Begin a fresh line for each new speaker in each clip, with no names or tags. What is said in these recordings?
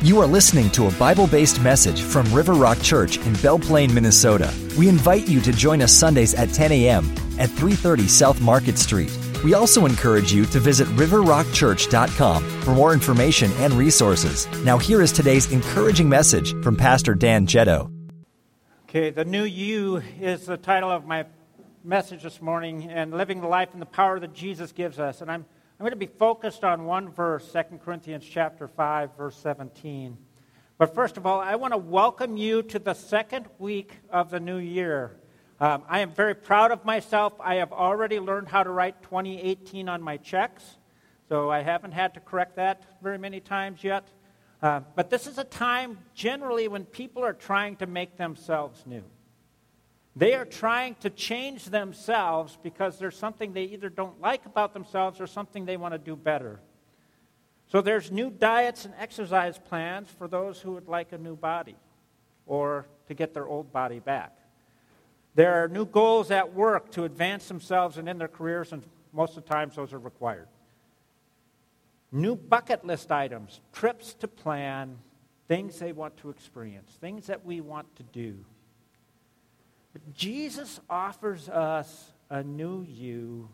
You are listening to a Bible based message from River Rock Church in Belle Plaine, Minnesota. We invite you to join us Sundays at 10 a.m. at 330 South Market Street. We also encourage you to visit riverrockchurch.com for more information and resources. Now, here is today's encouraging message from Pastor Dan Jetto.
Okay, the new you is the title of my message this morning, and living the life and the power that Jesus gives us. And I'm I'm going to be focused on one verse, 2 Corinthians chapter 5, verse 17. But first of all, I want to welcome you to the second week of the new year. Um, I am very proud of myself. I have already learned how to write 2018 on my checks, so I haven't had to correct that very many times yet. Uh, but this is a time generally when people are trying to make themselves new. They are trying to change themselves because there's something they either don't like about themselves or something they want to do better. So there's new diets and exercise plans for those who would like a new body or to get their old body back. There are new goals at work to advance themselves and in their careers, and most of the times those are required. New bucket list items, trips to plan, things they want to experience, things that we want to do. Jesus offers us a new you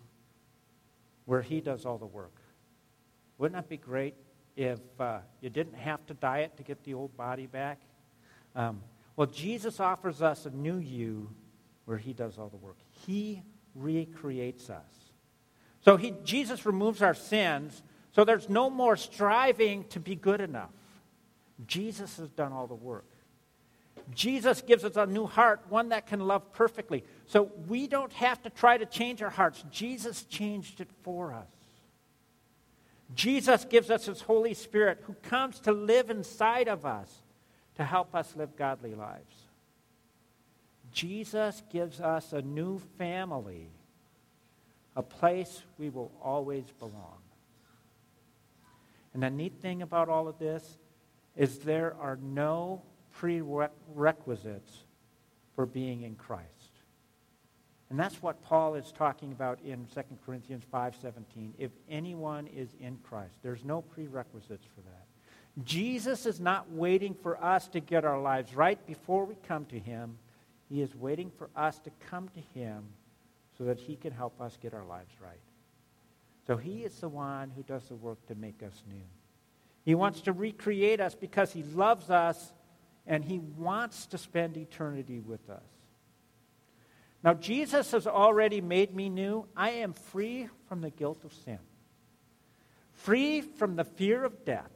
where He does all the work. Wouldn't that be great if uh, you didn't have to diet to get the old body back? Um, well, Jesus offers us a new you where He does all the work. He recreates us. So he, Jesus removes our sins, so there's no more striving to be good enough. Jesus has done all the work. Jesus gives us a new heart, one that can love perfectly. So we don't have to try to change our hearts. Jesus changed it for us. Jesus gives us his Holy Spirit who comes to live inside of us to help us live godly lives. Jesus gives us a new family, a place we will always belong. And the neat thing about all of this is there are no prerequisites for being in Christ. And that's what Paul is talking about in 2 Corinthians 5:17. If anyone is in Christ, there's no prerequisites for that. Jesus is not waiting for us to get our lives right before we come to him. He is waiting for us to come to him so that he can help us get our lives right. So he is the one who does the work to make us new. He wants to recreate us because he loves us and he wants to spend eternity with us. Now, Jesus has already made me new. I am free from the guilt of sin, free from the fear of death.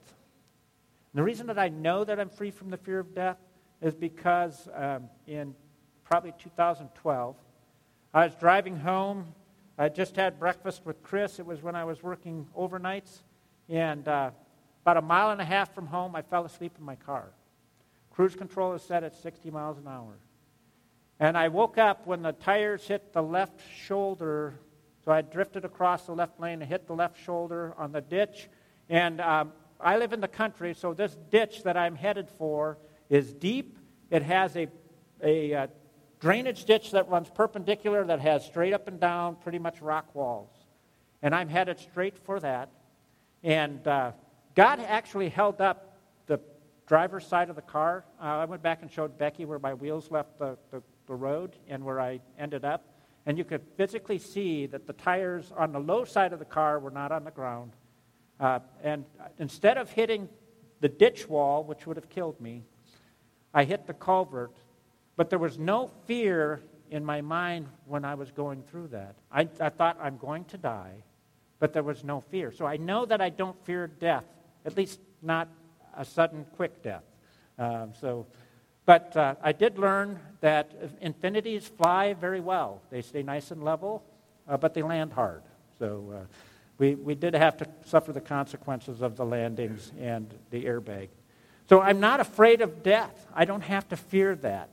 And the reason that I know that I'm free from the fear of death is because um, in probably 2012, I was driving home. I just had breakfast with Chris. It was when I was working overnights. And uh, about a mile and a half from home, I fell asleep in my car. Cruise control is set at 60 miles an hour. And I woke up when the tires hit the left shoulder. So I drifted across the left lane and hit the left shoulder on the ditch. And um, I live in the country, so this ditch that I'm headed for is deep. It has a, a uh, drainage ditch that runs perpendicular that has straight up and down, pretty much rock walls. And I'm headed straight for that. And uh, God actually held up driver's side of the car. Uh, I went back and showed Becky where my wheels left the, the, the, road and where I ended up. And you could physically see that the tires on the low side of the car were not on the ground. Uh, and instead of hitting the ditch wall, which would have killed me, I hit the culvert. But there was no fear in my mind when I was going through that. I, I thought, I'm going to die, but there was no fear. So I know that I don't fear death, at least not a sudden, quick death. Um, so, but uh, I did learn that Infinitis fly very well. They stay nice and level, uh, but they land hard. So uh, we, we did have to suffer the consequences of the landings and the airbag. So I'm not afraid of death. I don't have to fear that.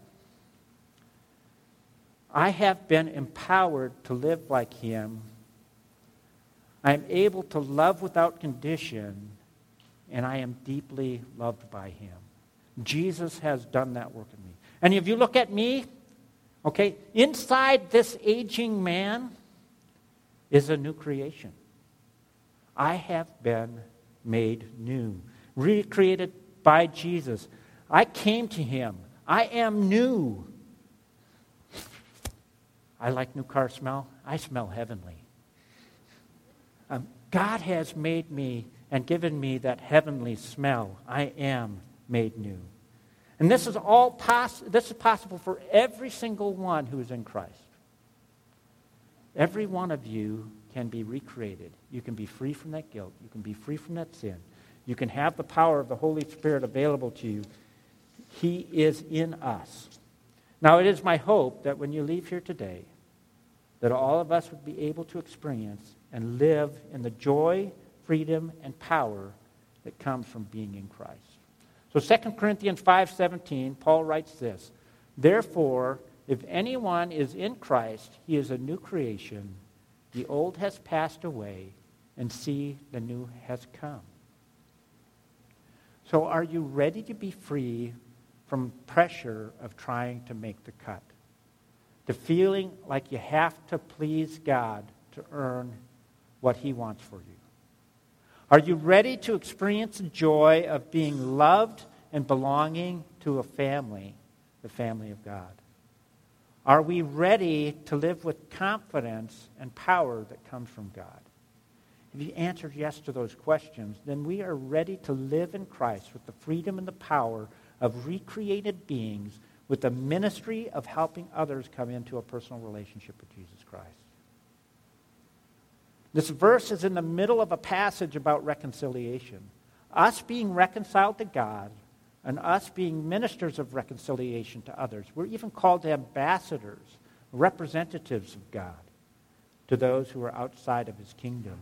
I have been empowered to live like Him. I'm able to love without condition and I am deeply loved by him. Jesus has done that work in me. And if you look at me, okay, inside this aging man is a new creation. I have been made new, recreated by Jesus. I came to him. I am new. I like new car smell. I smell heavenly. Um, God has made me and given me that heavenly smell. I am made new. And this is all poss- this is possible for every single one who is in Christ. Every one of you can be recreated. You can be free from that guilt. You can be free from that sin. You can have the power of the Holy Spirit available to you. He is in us. Now, it is my hope that when you leave here today, that all of us would be able to experience and live in the joy, freedom, and power that comes from being in Christ. So 2 Corinthians 5:17, Paul writes this, "Therefore, if anyone is in Christ, he is a new creation. The old has passed away, and see, the new has come." So are you ready to be free from pressure of trying to make the cut? To feeling like you have to please God to earn what he wants for you? Are you ready to experience the joy of being loved and belonging to a family, the family of God? Are we ready to live with confidence and power that comes from God? If you answered yes to those questions, then we are ready to live in Christ with the freedom and the power of recreated beings with the ministry of helping others come into a personal relationship with Jesus Christ. This verse is in the middle of a passage about reconciliation. Us being reconciled to God and us being ministers of reconciliation to others. We're even called ambassadors, representatives of God to those who are outside of his kingdom.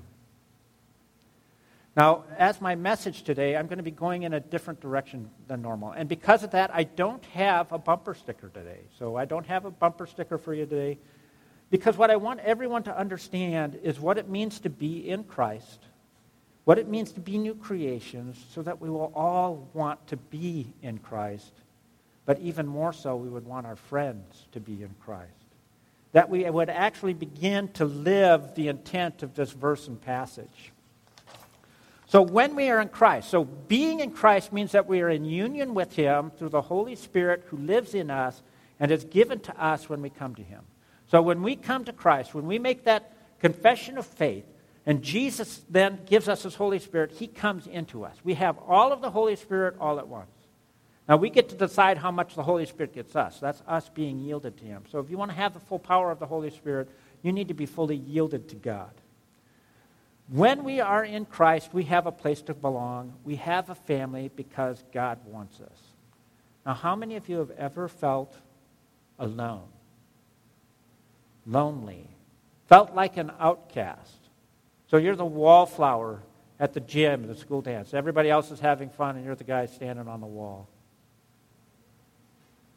Now, as my message today, I'm going to be going in a different direction than normal. And because of that, I don't have a bumper sticker today. So I don't have a bumper sticker for you today. Because what I want everyone to understand is what it means to be in Christ, what it means to be new creations, so that we will all want to be in Christ. But even more so, we would want our friends to be in Christ. That we would actually begin to live the intent of this verse and passage. So when we are in Christ, so being in Christ means that we are in union with Him through the Holy Spirit who lives in us and is given to us when we come to Him. So when we come to Christ, when we make that confession of faith, and Jesus then gives us his Holy Spirit, he comes into us. We have all of the Holy Spirit all at once. Now we get to decide how much the Holy Spirit gets us. That's us being yielded to him. So if you want to have the full power of the Holy Spirit, you need to be fully yielded to God. When we are in Christ, we have a place to belong. We have a family because God wants us. Now, how many of you have ever felt alone? Lonely, felt like an outcast. So you're the wallflower at the gym, the school dance. Everybody else is having fun, and you're the guy standing on the wall.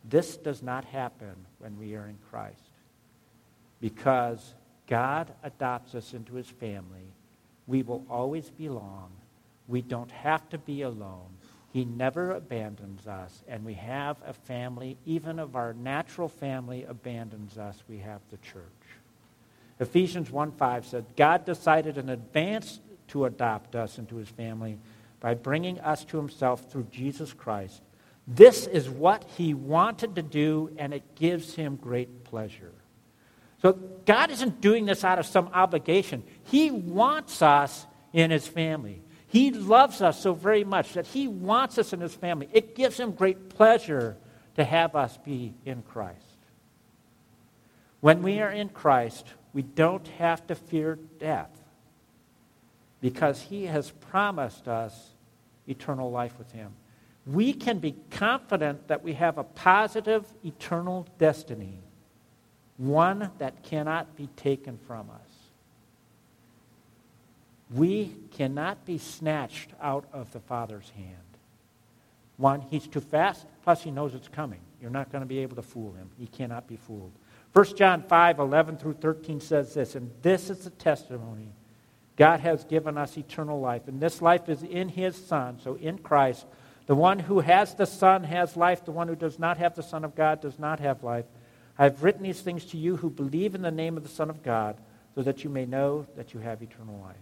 This does not happen when we are in Christ because God adopts us into his family. We will always belong. We don't have to be alone. He never abandons us, and we have a family, even of our natural family abandons us, we have the church. Ephesians 1:5 said, God decided in advance to adopt us into his family by bringing us to himself through Jesus Christ. This is what he wanted to do, and it gives him great pleasure. So God isn't doing this out of some obligation. He wants us in his family. He loves us so very much that he wants us in his family. It gives him great pleasure to have us be in Christ. When we are in Christ, we don't have to fear death because he has promised us eternal life with him. We can be confident that we have a positive eternal destiny, one that cannot be taken from us. We cannot be snatched out of the Father's hand. One, he's too fast, plus he knows it's coming. You're not going to be able to fool him. He cannot be fooled. 1 John 5, 11 through 13 says this, and this is the testimony. God has given us eternal life, and this life is in his Son, so in Christ. The one who has the Son has life. The one who does not have the Son of God does not have life. I have written these things to you who believe in the name of the Son of God, so that you may know that you have eternal life.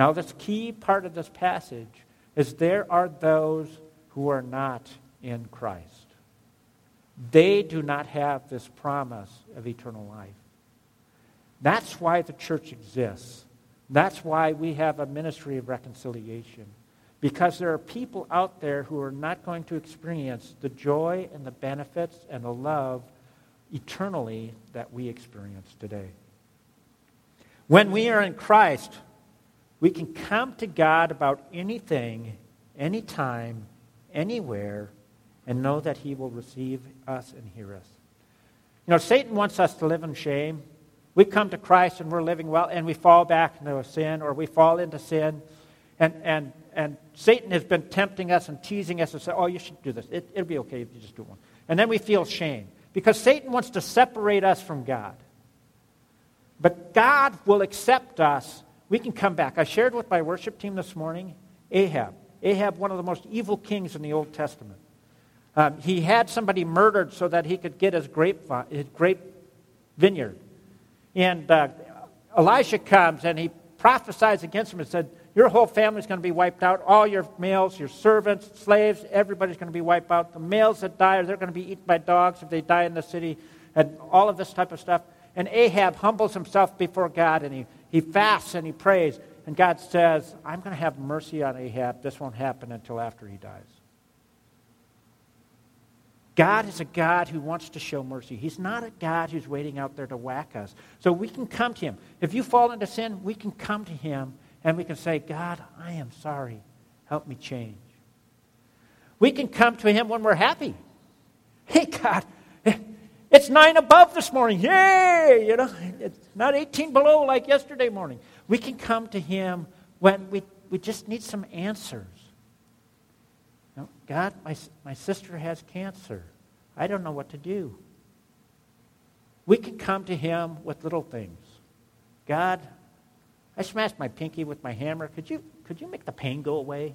Now, this key part of this passage is there are those who are not in Christ. They do not have this promise of eternal life. That's why the church exists. That's why we have a ministry of reconciliation. Because there are people out there who are not going to experience the joy and the benefits and the love eternally that we experience today. When we are in Christ, we can come to God about anything, anytime, anywhere, and know that He will receive us and hear us. You know, Satan wants us to live in shame. We come to Christ and we're living well, and we fall back into sin, or we fall into sin. And, and, and Satan has been tempting us and teasing us and say, oh, you should do this. It, it'll be okay if you just do one. And then we feel shame because Satan wants to separate us from God. But God will accept us. We can come back. I shared with my worship team this morning Ahab. Ahab, one of the most evil kings in the Old Testament. Um, he had somebody murdered so that he could get his grape, his grape vineyard. And uh, Elisha comes and he prophesies against him and said, Your whole family's going to be wiped out. All your males, your servants, slaves, everybody's going to be wiped out. The males that die, they're going to be eaten by dogs if they die in the city, and all of this type of stuff. And Ahab humbles himself before God and he, he fasts and he prays. And God says, I'm going to have mercy on Ahab. This won't happen until after he dies. God is a God who wants to show mercy. He's not a God who's waiting out there to whack us. So we can come to Him. If you fall into sin, we can come to Him and we can say, God, I am sorry. Help me change. We can come to Him when we're happy. Hey, God, it's nine above this morning. Yay! You know, it's not 18 below like yesterday morning. We can come to Him when we, we just need some answers. God, my, my sister has cancer. I don't know what to do. We can come to Him with little things. God, I smashed my pinky with my hammer. Could you, could you make the pain go away?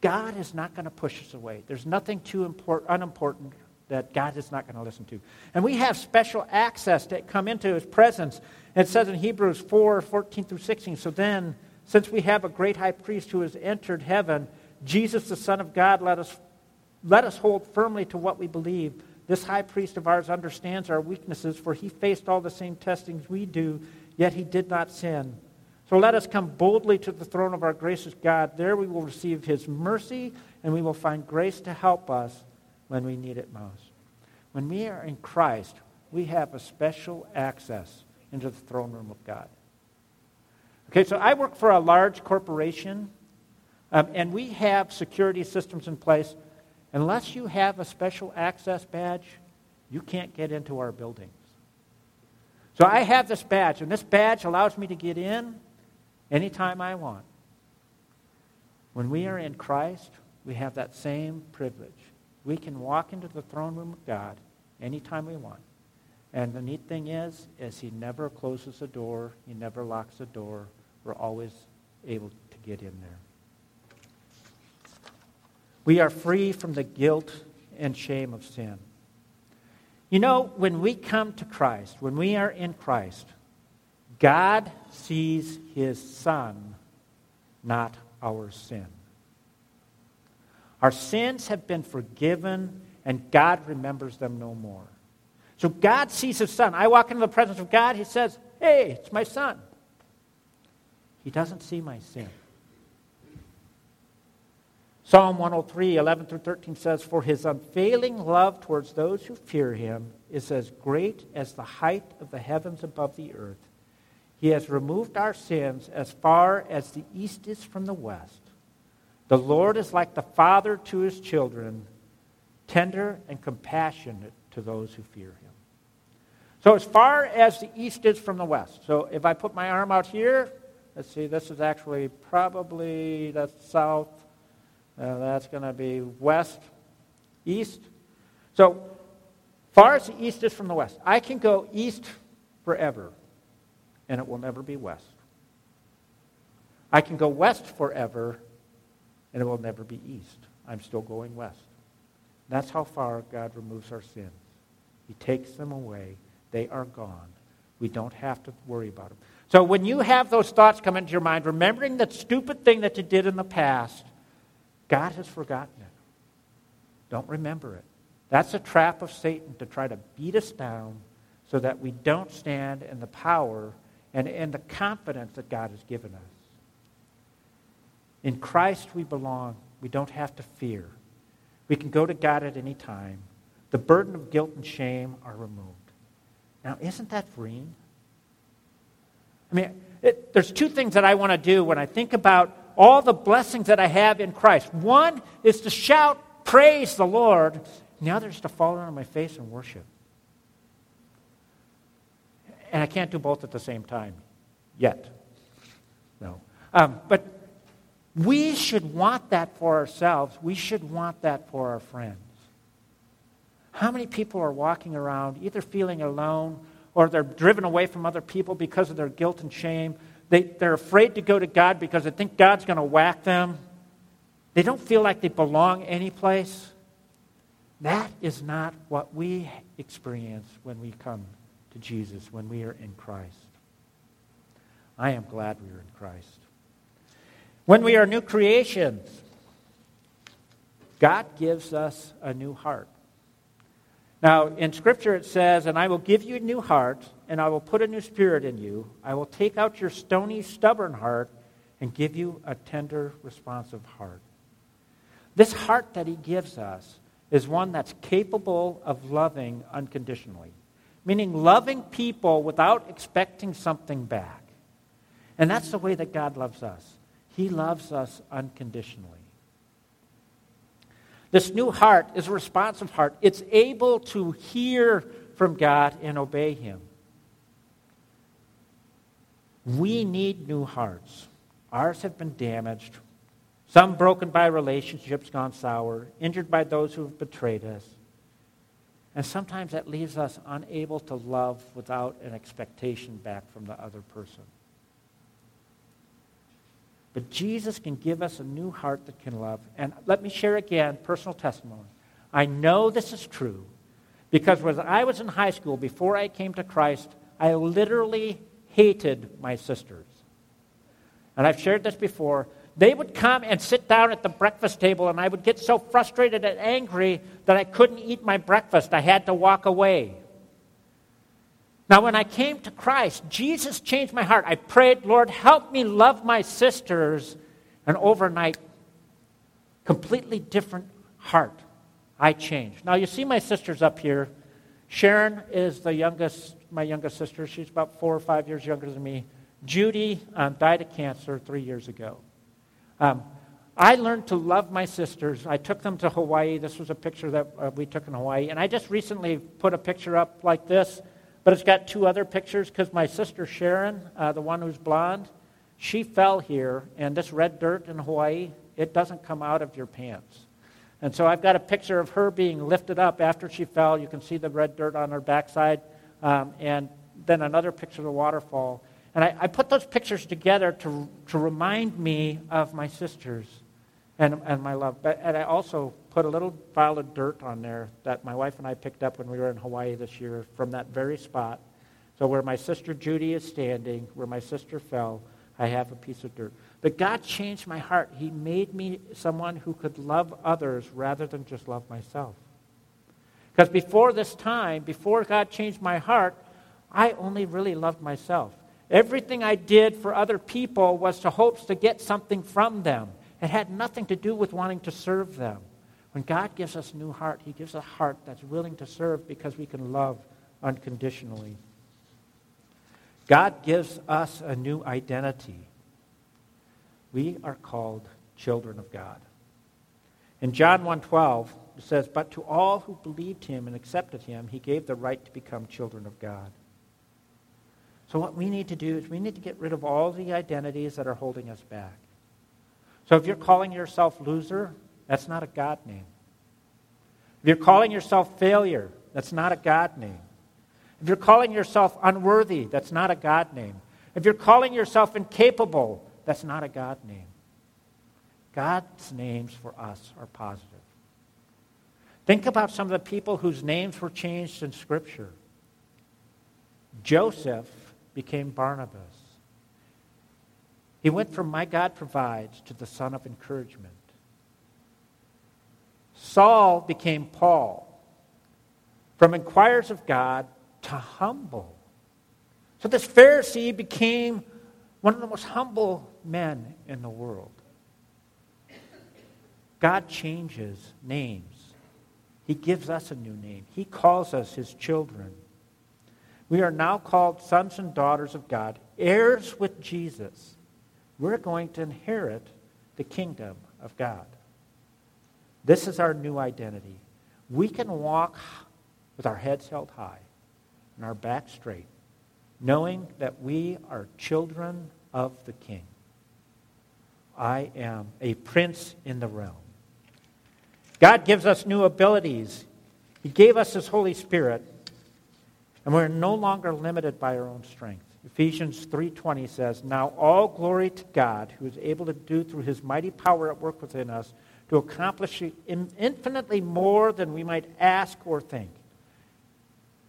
God is not going to push us away. There's nothing too import, unimportant that God is not going to listen to. And we have special access to come into His presence. It says in Hebrews 4 14 through 16. So then, since we have a great high priest who has entered heaven, Jesus, the Son of God, let us, let us hold firmly to what we believe. This high priest of ours understands our weaknesses, for he faced all the same testings we do, yet he did not sin. So let us come boldly to the throne of our gracious God. There we will receive his mercy, and we will find grace to help us when we need it most. When we are in Christ, we have a special access into the throne room of God. Okay, so I work for a large corporation um, and we have security systems in place. Unless you have a special access badge, you can't get into our buildings. So I have this badge, and this badge allows me to get in anytime I want. When we are in Christ, we have that same privilege. We can walk into the throne room of God anytime we want. And the neat thing is, is he never closes the door, he never locks the door. We're always able to get in there. We are free from the guilt and shame of sin. You know, when we come to Christ, when we are in Christ, God sees his Son, not our sin. Our sins have been forgiven, and God remembers them no more. So God sees his Son. I walk into the presence of God, he says, Hey, it's my Son. He doesn't see my sin. Psalm 103, 11 through 13 says, For his unfailing love towards those who fear him is as great as the height of the heavens above the earth. He has removed our sins as far as the east is from the west. The Lord is like the father to his children, tender and compassionate to those who fear him. So, as far as the east is from the west. So, if I put my arm out here, let's see, this is actually probably the south uh, that's going to be west, east. So, far as the east is from the west, I can go east forever, and it will never be west. I can go west forever, and it will never be east. I'm still going west. That's how far God removes our sins. He takes them away. They are gone. We don't have to worry about them. So when you have those thoughts come into your mind, remembering that stupid thing that you did in the past, God has forgotten it. Don't remember it. That's a trap of Satan to try to beat us down so that we don't stand in the power and in the confidence that God has given us. In Christ we belong. We don't have to fear. We can go to God at any time. The burden of guilt and shame are removed. Now, isn't that freeing? I mean, it, there's two things that I want to do when I think about all the blessings that I have in Christ. One is to shout, Praise the Lord, the other is to fall on my face and worship. And I can't do both at the same time yet. No. Um, but we should want that for ourselves. We should want that for our friends. How many people are walking around either feeling alone or they're driven away from other people because of their guilt and shame? They, they're afraid to go to God because they think God's going to whack them. They don't feel like they belong anyplace. That is not what we experience when we come to Jesus, when we are in Christ. I am glad we are in Christ. When we are new creations, God gives us a new heart. Now, in Scripture it says, And I will give you a new heart, and I will put a new spirit in you. I will take out your stony, stubborn heart and give you a tender, responsive heart. This heart that He gives us is one that's capable of loving unconditionally, meaning loving people without expecting something back. And that's the way that God loves us. He loves us unconditionally. This new heart is a responsive heart. It's able to hear from God and obey Him. We need new hearts. Ours have been damaged, some broken by relationships gone sour, injured by those who have betrayed us. And sometimes that leaves us unable to love without an expectation back from the other person. But Jesus can give us a new heart that can love. And let me share again personal testimony. I know this is true because when I was in high school, before I came to Christ, I literally hated my sisters. And I've shared this before. They would come and sit down at the breakfast table, and I would get so frustrated and angry that I couldn't eat my breakfast. I had to walk away. Now, when I came to Christ, Jesus changed my heart. I prayed, Lord, help me love my sisters. And overnight, completely different heart. I changed. Now, you see my sisters up here. Sharon is the youngest, my youngest sister. She's about four or five years younger than me. Judy um, died of cancer three years ago. Um, I learned to love my sisters. I took them to Hawaii. This was a picture that uh, we took in Hawaii. And I just recently put a picture up like this but it's got two other pictures because my sister Sharon, uh, the one who's blonde, she fell here, and this red dirt in Hawaii, it doesn't come out of your pants. And so I've got a picture of her being lifted up after she fell. You can see the red dirt on her backside, um, and then another picture of the waterfall. And I, I, put those pictures together to, to remind me of my sisters and, and my love. But, and I also put a little pile of dirt on there that my wife and I picked up when we were in Hawaii this year from that very spot. So where my sister Judy is standing, where my sister fell, I have a piece of dirt. But God changed my heart. He made me someone who could love others rather than just love myself. Because before this time, before God changed my heart, I only really loved myself. Everything I did for other people was to hopes to get something from them. It had nothing to do with wanting to serve them. When God gives us a new heart, He gives a heart that's willing to serve because we can love unconditionally. God gives us a new identity. We are called children of God. In John 1:12, it says, "But to all who believed him and accepted him, he gave the right to become children of God." So what we need to do is we need to get rid of all the identities that are holding us back. So if you're calling yourself loser, that's not a God name. If you're calling yourself failure, that's not a God name. If you're calling yourself unworthy, that's not a God name. If you're calling yourself incapable, that's not a God name. God's names for us are positive. Think about some of the people whose names were changed in Scripture. Joseph became Barnabas. He went from my God provides to the son of encouragement. Saul became Paul. From inquirers of God to humble. So this Pharisee became one of the most humble men in the world. God changes names. He gives us a new name. He calls us his children. We are now called sons and daughters of God, heirs with Jesus. We're going to inherit the kingdom of God. This is our new identity. We can walk with our heads held high and our back straight, knowing that we are children of the King. I am a prince in the realm. God gives us new abilities. He gave us His Holy Spirit, and we're no longer limited by our own strength. Ephesians 3:20 says, "Now all glory to God, who is able to do through his mighty power at work within us to accomplish infinitely more than we might ask or think."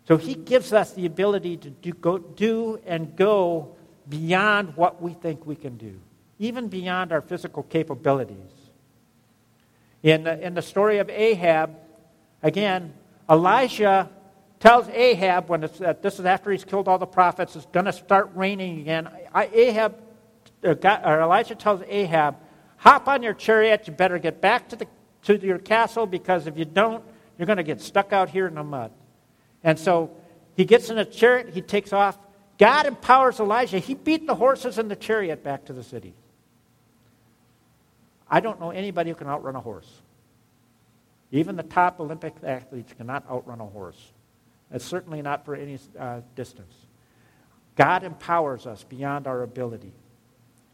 So he gives us the ability to do, go, do and go beyond what we think we can do, even beyond our physical capabilities. In the, in the story of Ahab, again, Elijah tells Ahab when it's, uh, this is after he's killed all the prophets, it's going to start raining again. I, Ahab, uh, God, or Elijah tells Ahab, hop on your chariot. You better get back to the to your castle because if you don't, you're going to get stuck out here in the mud. And so he gets in a chariot. He takes off. God empowers Elijah. He beat the horses and the chariot back to the city. I don't know anybody who can outrun a horse. Even the top Olympic athletes cannot outrun a horse. It's certainly not for any uh, distance. God empowers us beyond our ability.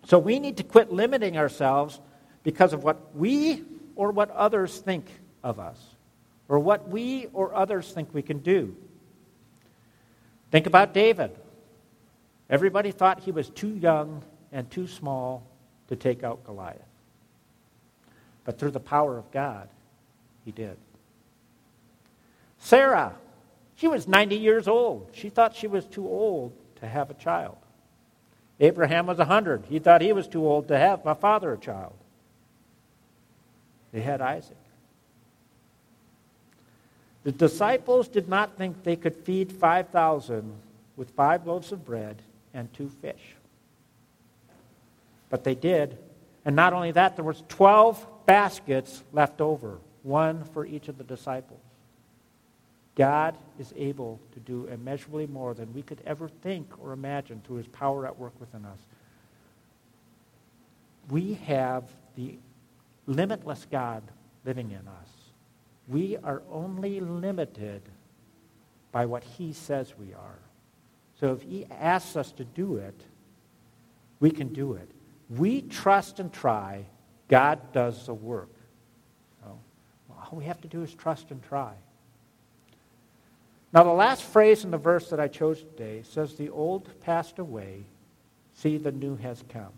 So we need to quit limiting ourselves because of what we or what others think of us, or what we or others think we can do. Think about David. Everybody thought he was too young and too small to take out Goliath. But through the power of God, he did. Sarah, she was 90 years old. She thought she was too old to have a child. Abraham was 100. He thought he was too old to have a father a child. They had Isaac. The disciples did not think they could feed 5,000 with five loaves of bread and two fish. But they did. And not only that, there was 12 baskets left over, one for each of the disciples. God is able to do immeasurably more than we could ever think or imagine through his power at work within us. We have the limitless God living in us. We are only limited by what he says we are. So if he asks us to do it, we can do it. We trust and try, God does the work. So all we have to do is trust and try. Now, the last phrase in the verse that I chose today says, The old passed away, see, the new has come.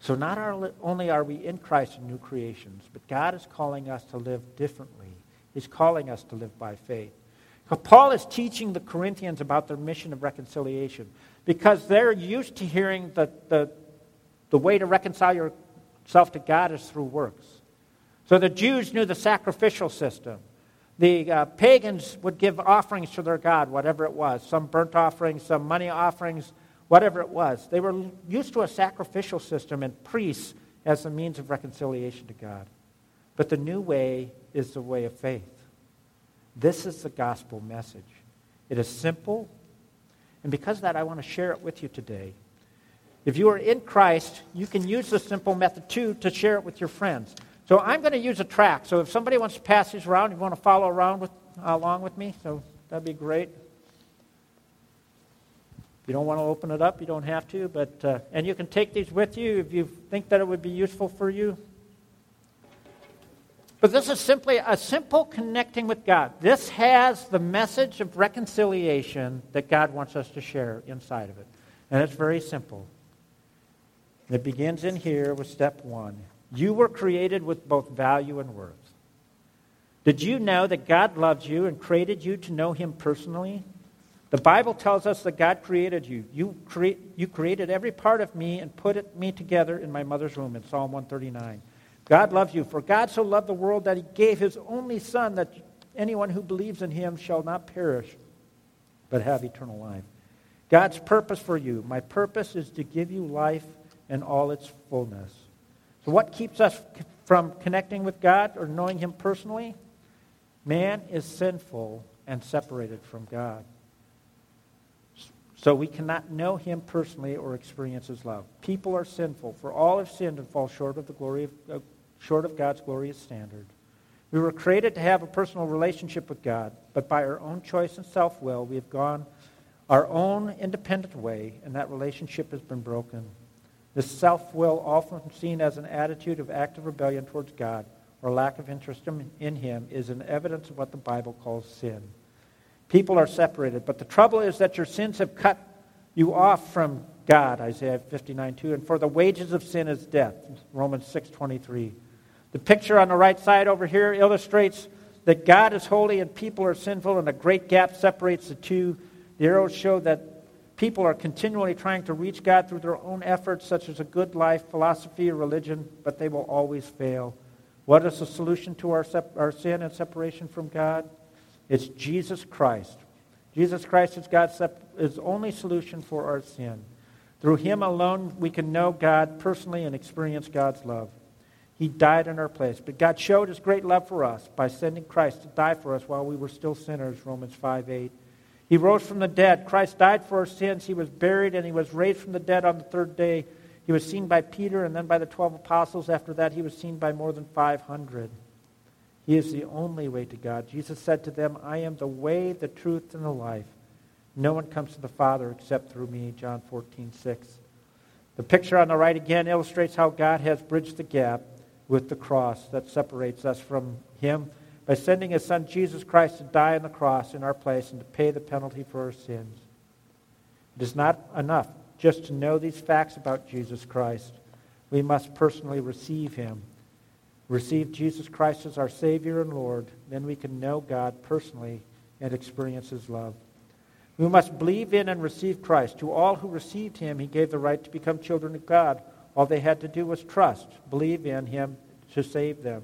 So, not only are we in Christ new creations, but God is calling us to live differently. He's calling us to live by faith. Paul is teaching the Corinthians about their mission of reconciliation because they're used to hearing that the, the way to reconcile yourself to God is through works. So the Jews knew the sacrificial system the uh, pagans would give offerings to their God, whatever it was some burnt offerings, some money offerings, whatever it was. They were used to a sacrificial system and priests as a means of reconciliation to God. But the new way is the way of faith. This is the gospel message. It is simple, and because of that, I want to share it with you today. If you are in Christ, you can use the simple method too to share it with your friends. So I'm going to use a track. So if somebody wants to pass these around, you want to follow around with, along with me, so that'd be great. If you don't want to open it up, you don't have to. But uh, and you can take these with you if you think that it would be useful for you. But this is simply a simple connecting with God. This has the message of reconciliation that God wants us to share inside of it. And it's very simple. It begins in here with step one. You were created with both value and worth. Did you know that God loves you and created you to know Him personally? The Bible tells us that God created you. You, cre- you created every part of me and put it, me together in my mother's womb in Psalm 139. God loves you, for God so loved the world that he gave his only Son, that anyone who believes in him shall not perish, but have eternal life. God's purpose for you, my purpose is to give you life in all its fullness. What keeps us from connecting with God or knowing him personally? Man is sinful and separated from God. So we cannot know him personally or experience his love. People are sinful, for all have sinned and fall short of the glory of, uh, short of God's glorious standard. We were created to have a personal relationship with God, but by our own choice and self-will, we have gone our own independent way, and that relationship has been broken. This self-will, often seen as an attitude of active rebellion towards God or lack of interest in him, is an evidence of what the Bible calls sin. People are separated. But the trouble is that your sins have cut you off from God, Isaiah 59 2. And for the wages of sin is death, Romans 6 23. The picture on the right side over here illustrates that God is holy and people are sinful, and a great gap separates the two. The arrows show that people are continually trying to reach God through their own efforts, such as a good life, philosophy, or religion, but they will always fail. What is the solution to our, sep- our sin and separation from God? It's Jesus Christ. Jesus Christ is God's is only solution for our sin. Through him alone, we can know God personally and experience God's love. He died in our place. But God showed his great love for us by sending Christ to die for us while we were still sinners, Romans 5 8. He rose from the dead. Christ died for our sins. He was buried and he was raised from the dead on the third day. He was seen by Peter and then by the 12 apostles. After that, he was seen by more than 500. He is the only way to God. Jesus said to them, I am the way, the truth, and the life. No one comes to the Father except through me. John 14, 6. The picture on the right again illustrates how God has bridged the gap with the cross that separates us from Him by sending His Son Jesus Christ to die on the cross in our place and to pay the penalty for our sins. It is not enough just to know these facts about Jesus Christ. We must personally receive Him receive Jesus Christ as our Savior and Lord, then we can know God personally and experience His love. We must believe in and receive Christ. To all who received Him, He gave the right to become children of God. All they had to do was trust, believe in Him to save them.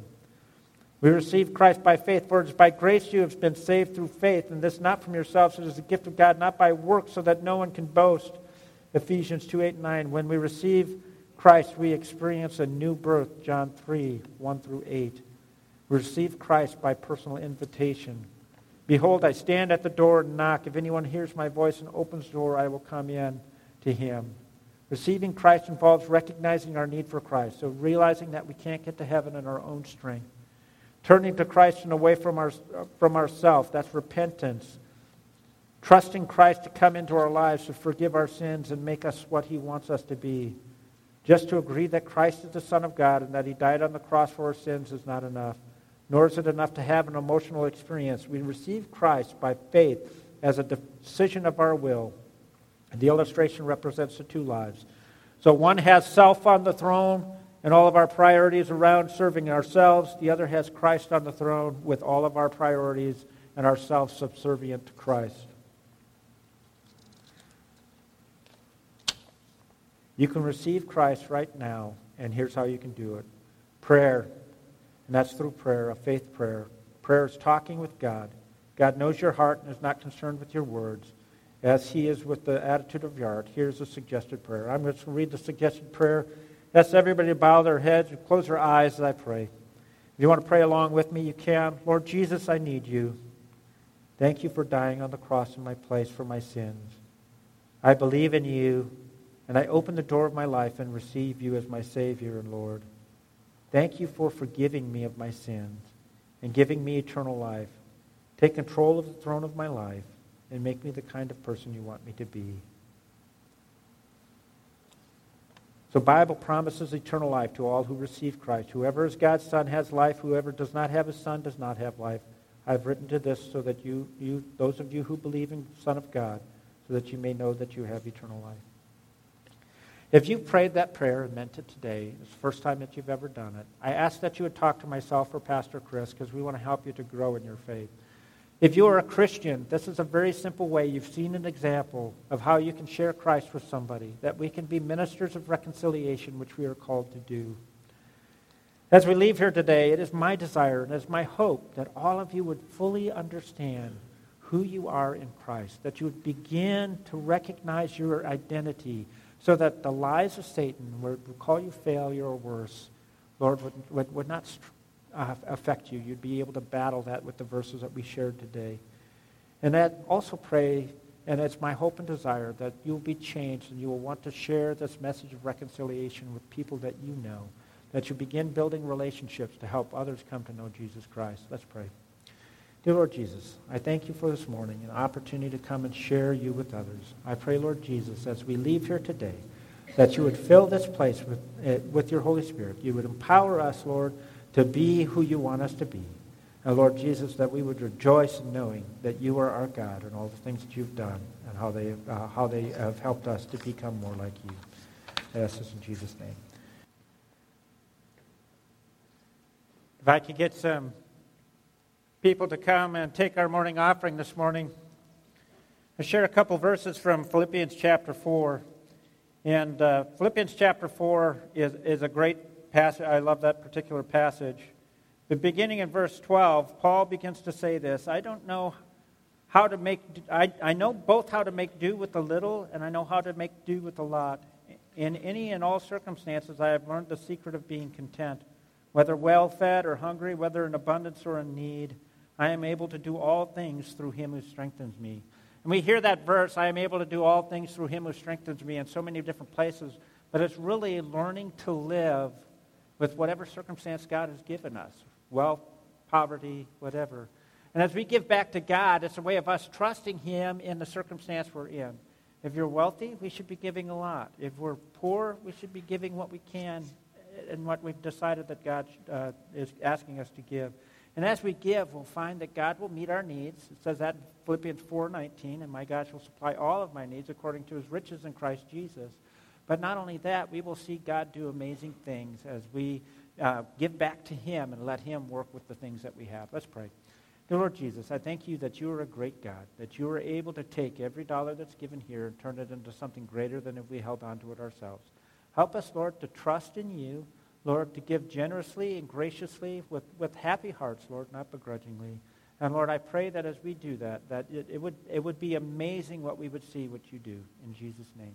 We receive Christ by faith, for it is by grace you have been saved through faith, and this not from yourselves, it is a gift of God, not by works, so that no one can boast. Ephesians 2 8 9. When we receive Christ, we experience a new birth, John 3 1 through 8. We Receive Christ by personal invitation. Behold, I stand at the door and knock. If anyone hears my voice and opens the door, I will come in to him. Receiving Christ involves recognizing our need for Christ, so realizing that we can't get to heaven in our own strength. Turning to Christ and away from, our, from ourselves, that's repentance. Trusting Christ to come into our lives to forgive our sins and make us what he wants us to be. Just to agree that Christ is the Son of God and that he died on the cross for our sins is not enough, nor is it enough to have an emotional experience. We receive Christ by faith as a decision of our will. And the illustration represents the two lives. So one has self on the throne and all of our priorities around serving ourselves. The other has Christ on the throne with all of our priorities and ourselves subservient to Christ. You can receive Christ right now, and here's how you can do it prayer. And that's through prayer, a faith prayer. Prayer is talking with God. God knows your heart and is not concerned with your words as he is with the attitude of your heart. Here's a suggested prayer. I'm going to read the suggested prayer. Ask everybody to bow their heads and close their eyes as I pray. If you want to pray along with me, you can. Lord Jesus, I need you. Thank you for dying on the cross in my place for my sins. I believe in you and I open the door of my life and receive you as my Savior and Lord. Thank you for forgiving me of my sins and giving me eternal life. Take control of the throne of my life and make me the kind of person you want me to be. So Bible promises eternal life to all who receive Christ. Whoever is God's son has life. Whoever does not have a son does not have life. I've written to this so that you, you those of you who believe in the Son of God, so that you may know that you have eternal life. If you prayed that prayer and meant it today, it's the first time that you've ever done it, I ask that you would talk to myself or Pastor Chris because we want to help you to grow in your faith. If you are a Christian, this is a very simple way. You've seen an example of how you can share Christ with somebody, that we can be ministers of reconciliation, which we are called to do. As we leave here today, it is my desire and it is my hope that all of you would fully understand who you are in Christ, that you would begin to recognize your identity so that the lies of Satan where it would call you failure or worse, Lord, would, would, would not uh, affect you. You'd be able to battle that with the verses that we shared today. And that also pray, and it's my hope and desire that you'll be changed and you will want to share this message of reconciliation with people that you know, that you begin building relationships to help others come to know Jesus Christ. Let's pray. Dear Lord Jesus, I thank you for this morning, an opportunity to come and share you with others. I pray, Lord Jesus, as we leave here today, that you would fill this place with, uh, with your Holy Spirit. You would empower us, Lord, to be who you want us to be. And Lord Jesus, that we would rejoice in knowing that you are our God and all the things that you've done and how they, uh, how they have helped us to become more like you. I ask this in Jesus' name. If I could get some people to come and take our morning offering this morning, I share a couple verses from Philippians chapter 4. And uh, Philippians chapter 4 is, is a great passage. I love that particular passage. But beginning in verse 12, Paul begins to say this I don't know how to make, I, I know both how to make do with the little and I know how to make do with the lot. In any and all circumstances, I have learned the secret of being content. Whether well fed or hungry, whether in abundance or in need, I am able to do all things through him who strengthens me. And we hear that verse, I am able to do all things through him who strengthens me, in so many different places. But it's really learning to live with whatever circumstance God has given us wealth, poverty, whatever. And as we give back to God, it's a way of us trusting Him in the circumstance we're in. If you're wealthy, we should be giving a lot. If we're poor, we should be giving what we can and what we've decided that God uh, is asking us to give. And as we give, we'll find that God will meet our needs. It says that in Philippians 4:19, and my God shall supply all of my needs according to his riches in Christ Jesus. But not only that, we will see God do amazing things as we uh, give back to Him and let Him work with the things that we have. Let's pray. Dear Lord Jesus, I thank you that you are a great God, that you are able to take every dollar that's given here and turn it into something greater than if we held on to it ourselves. Help us, Lord, to trust in you, Lord, to give generously and graciously with, with happy hearts, Lord, not begrudgingly. And Lord, I pray that as we do that, that it, it, would, it would be amazing what we would see what you do. In Jesus' name.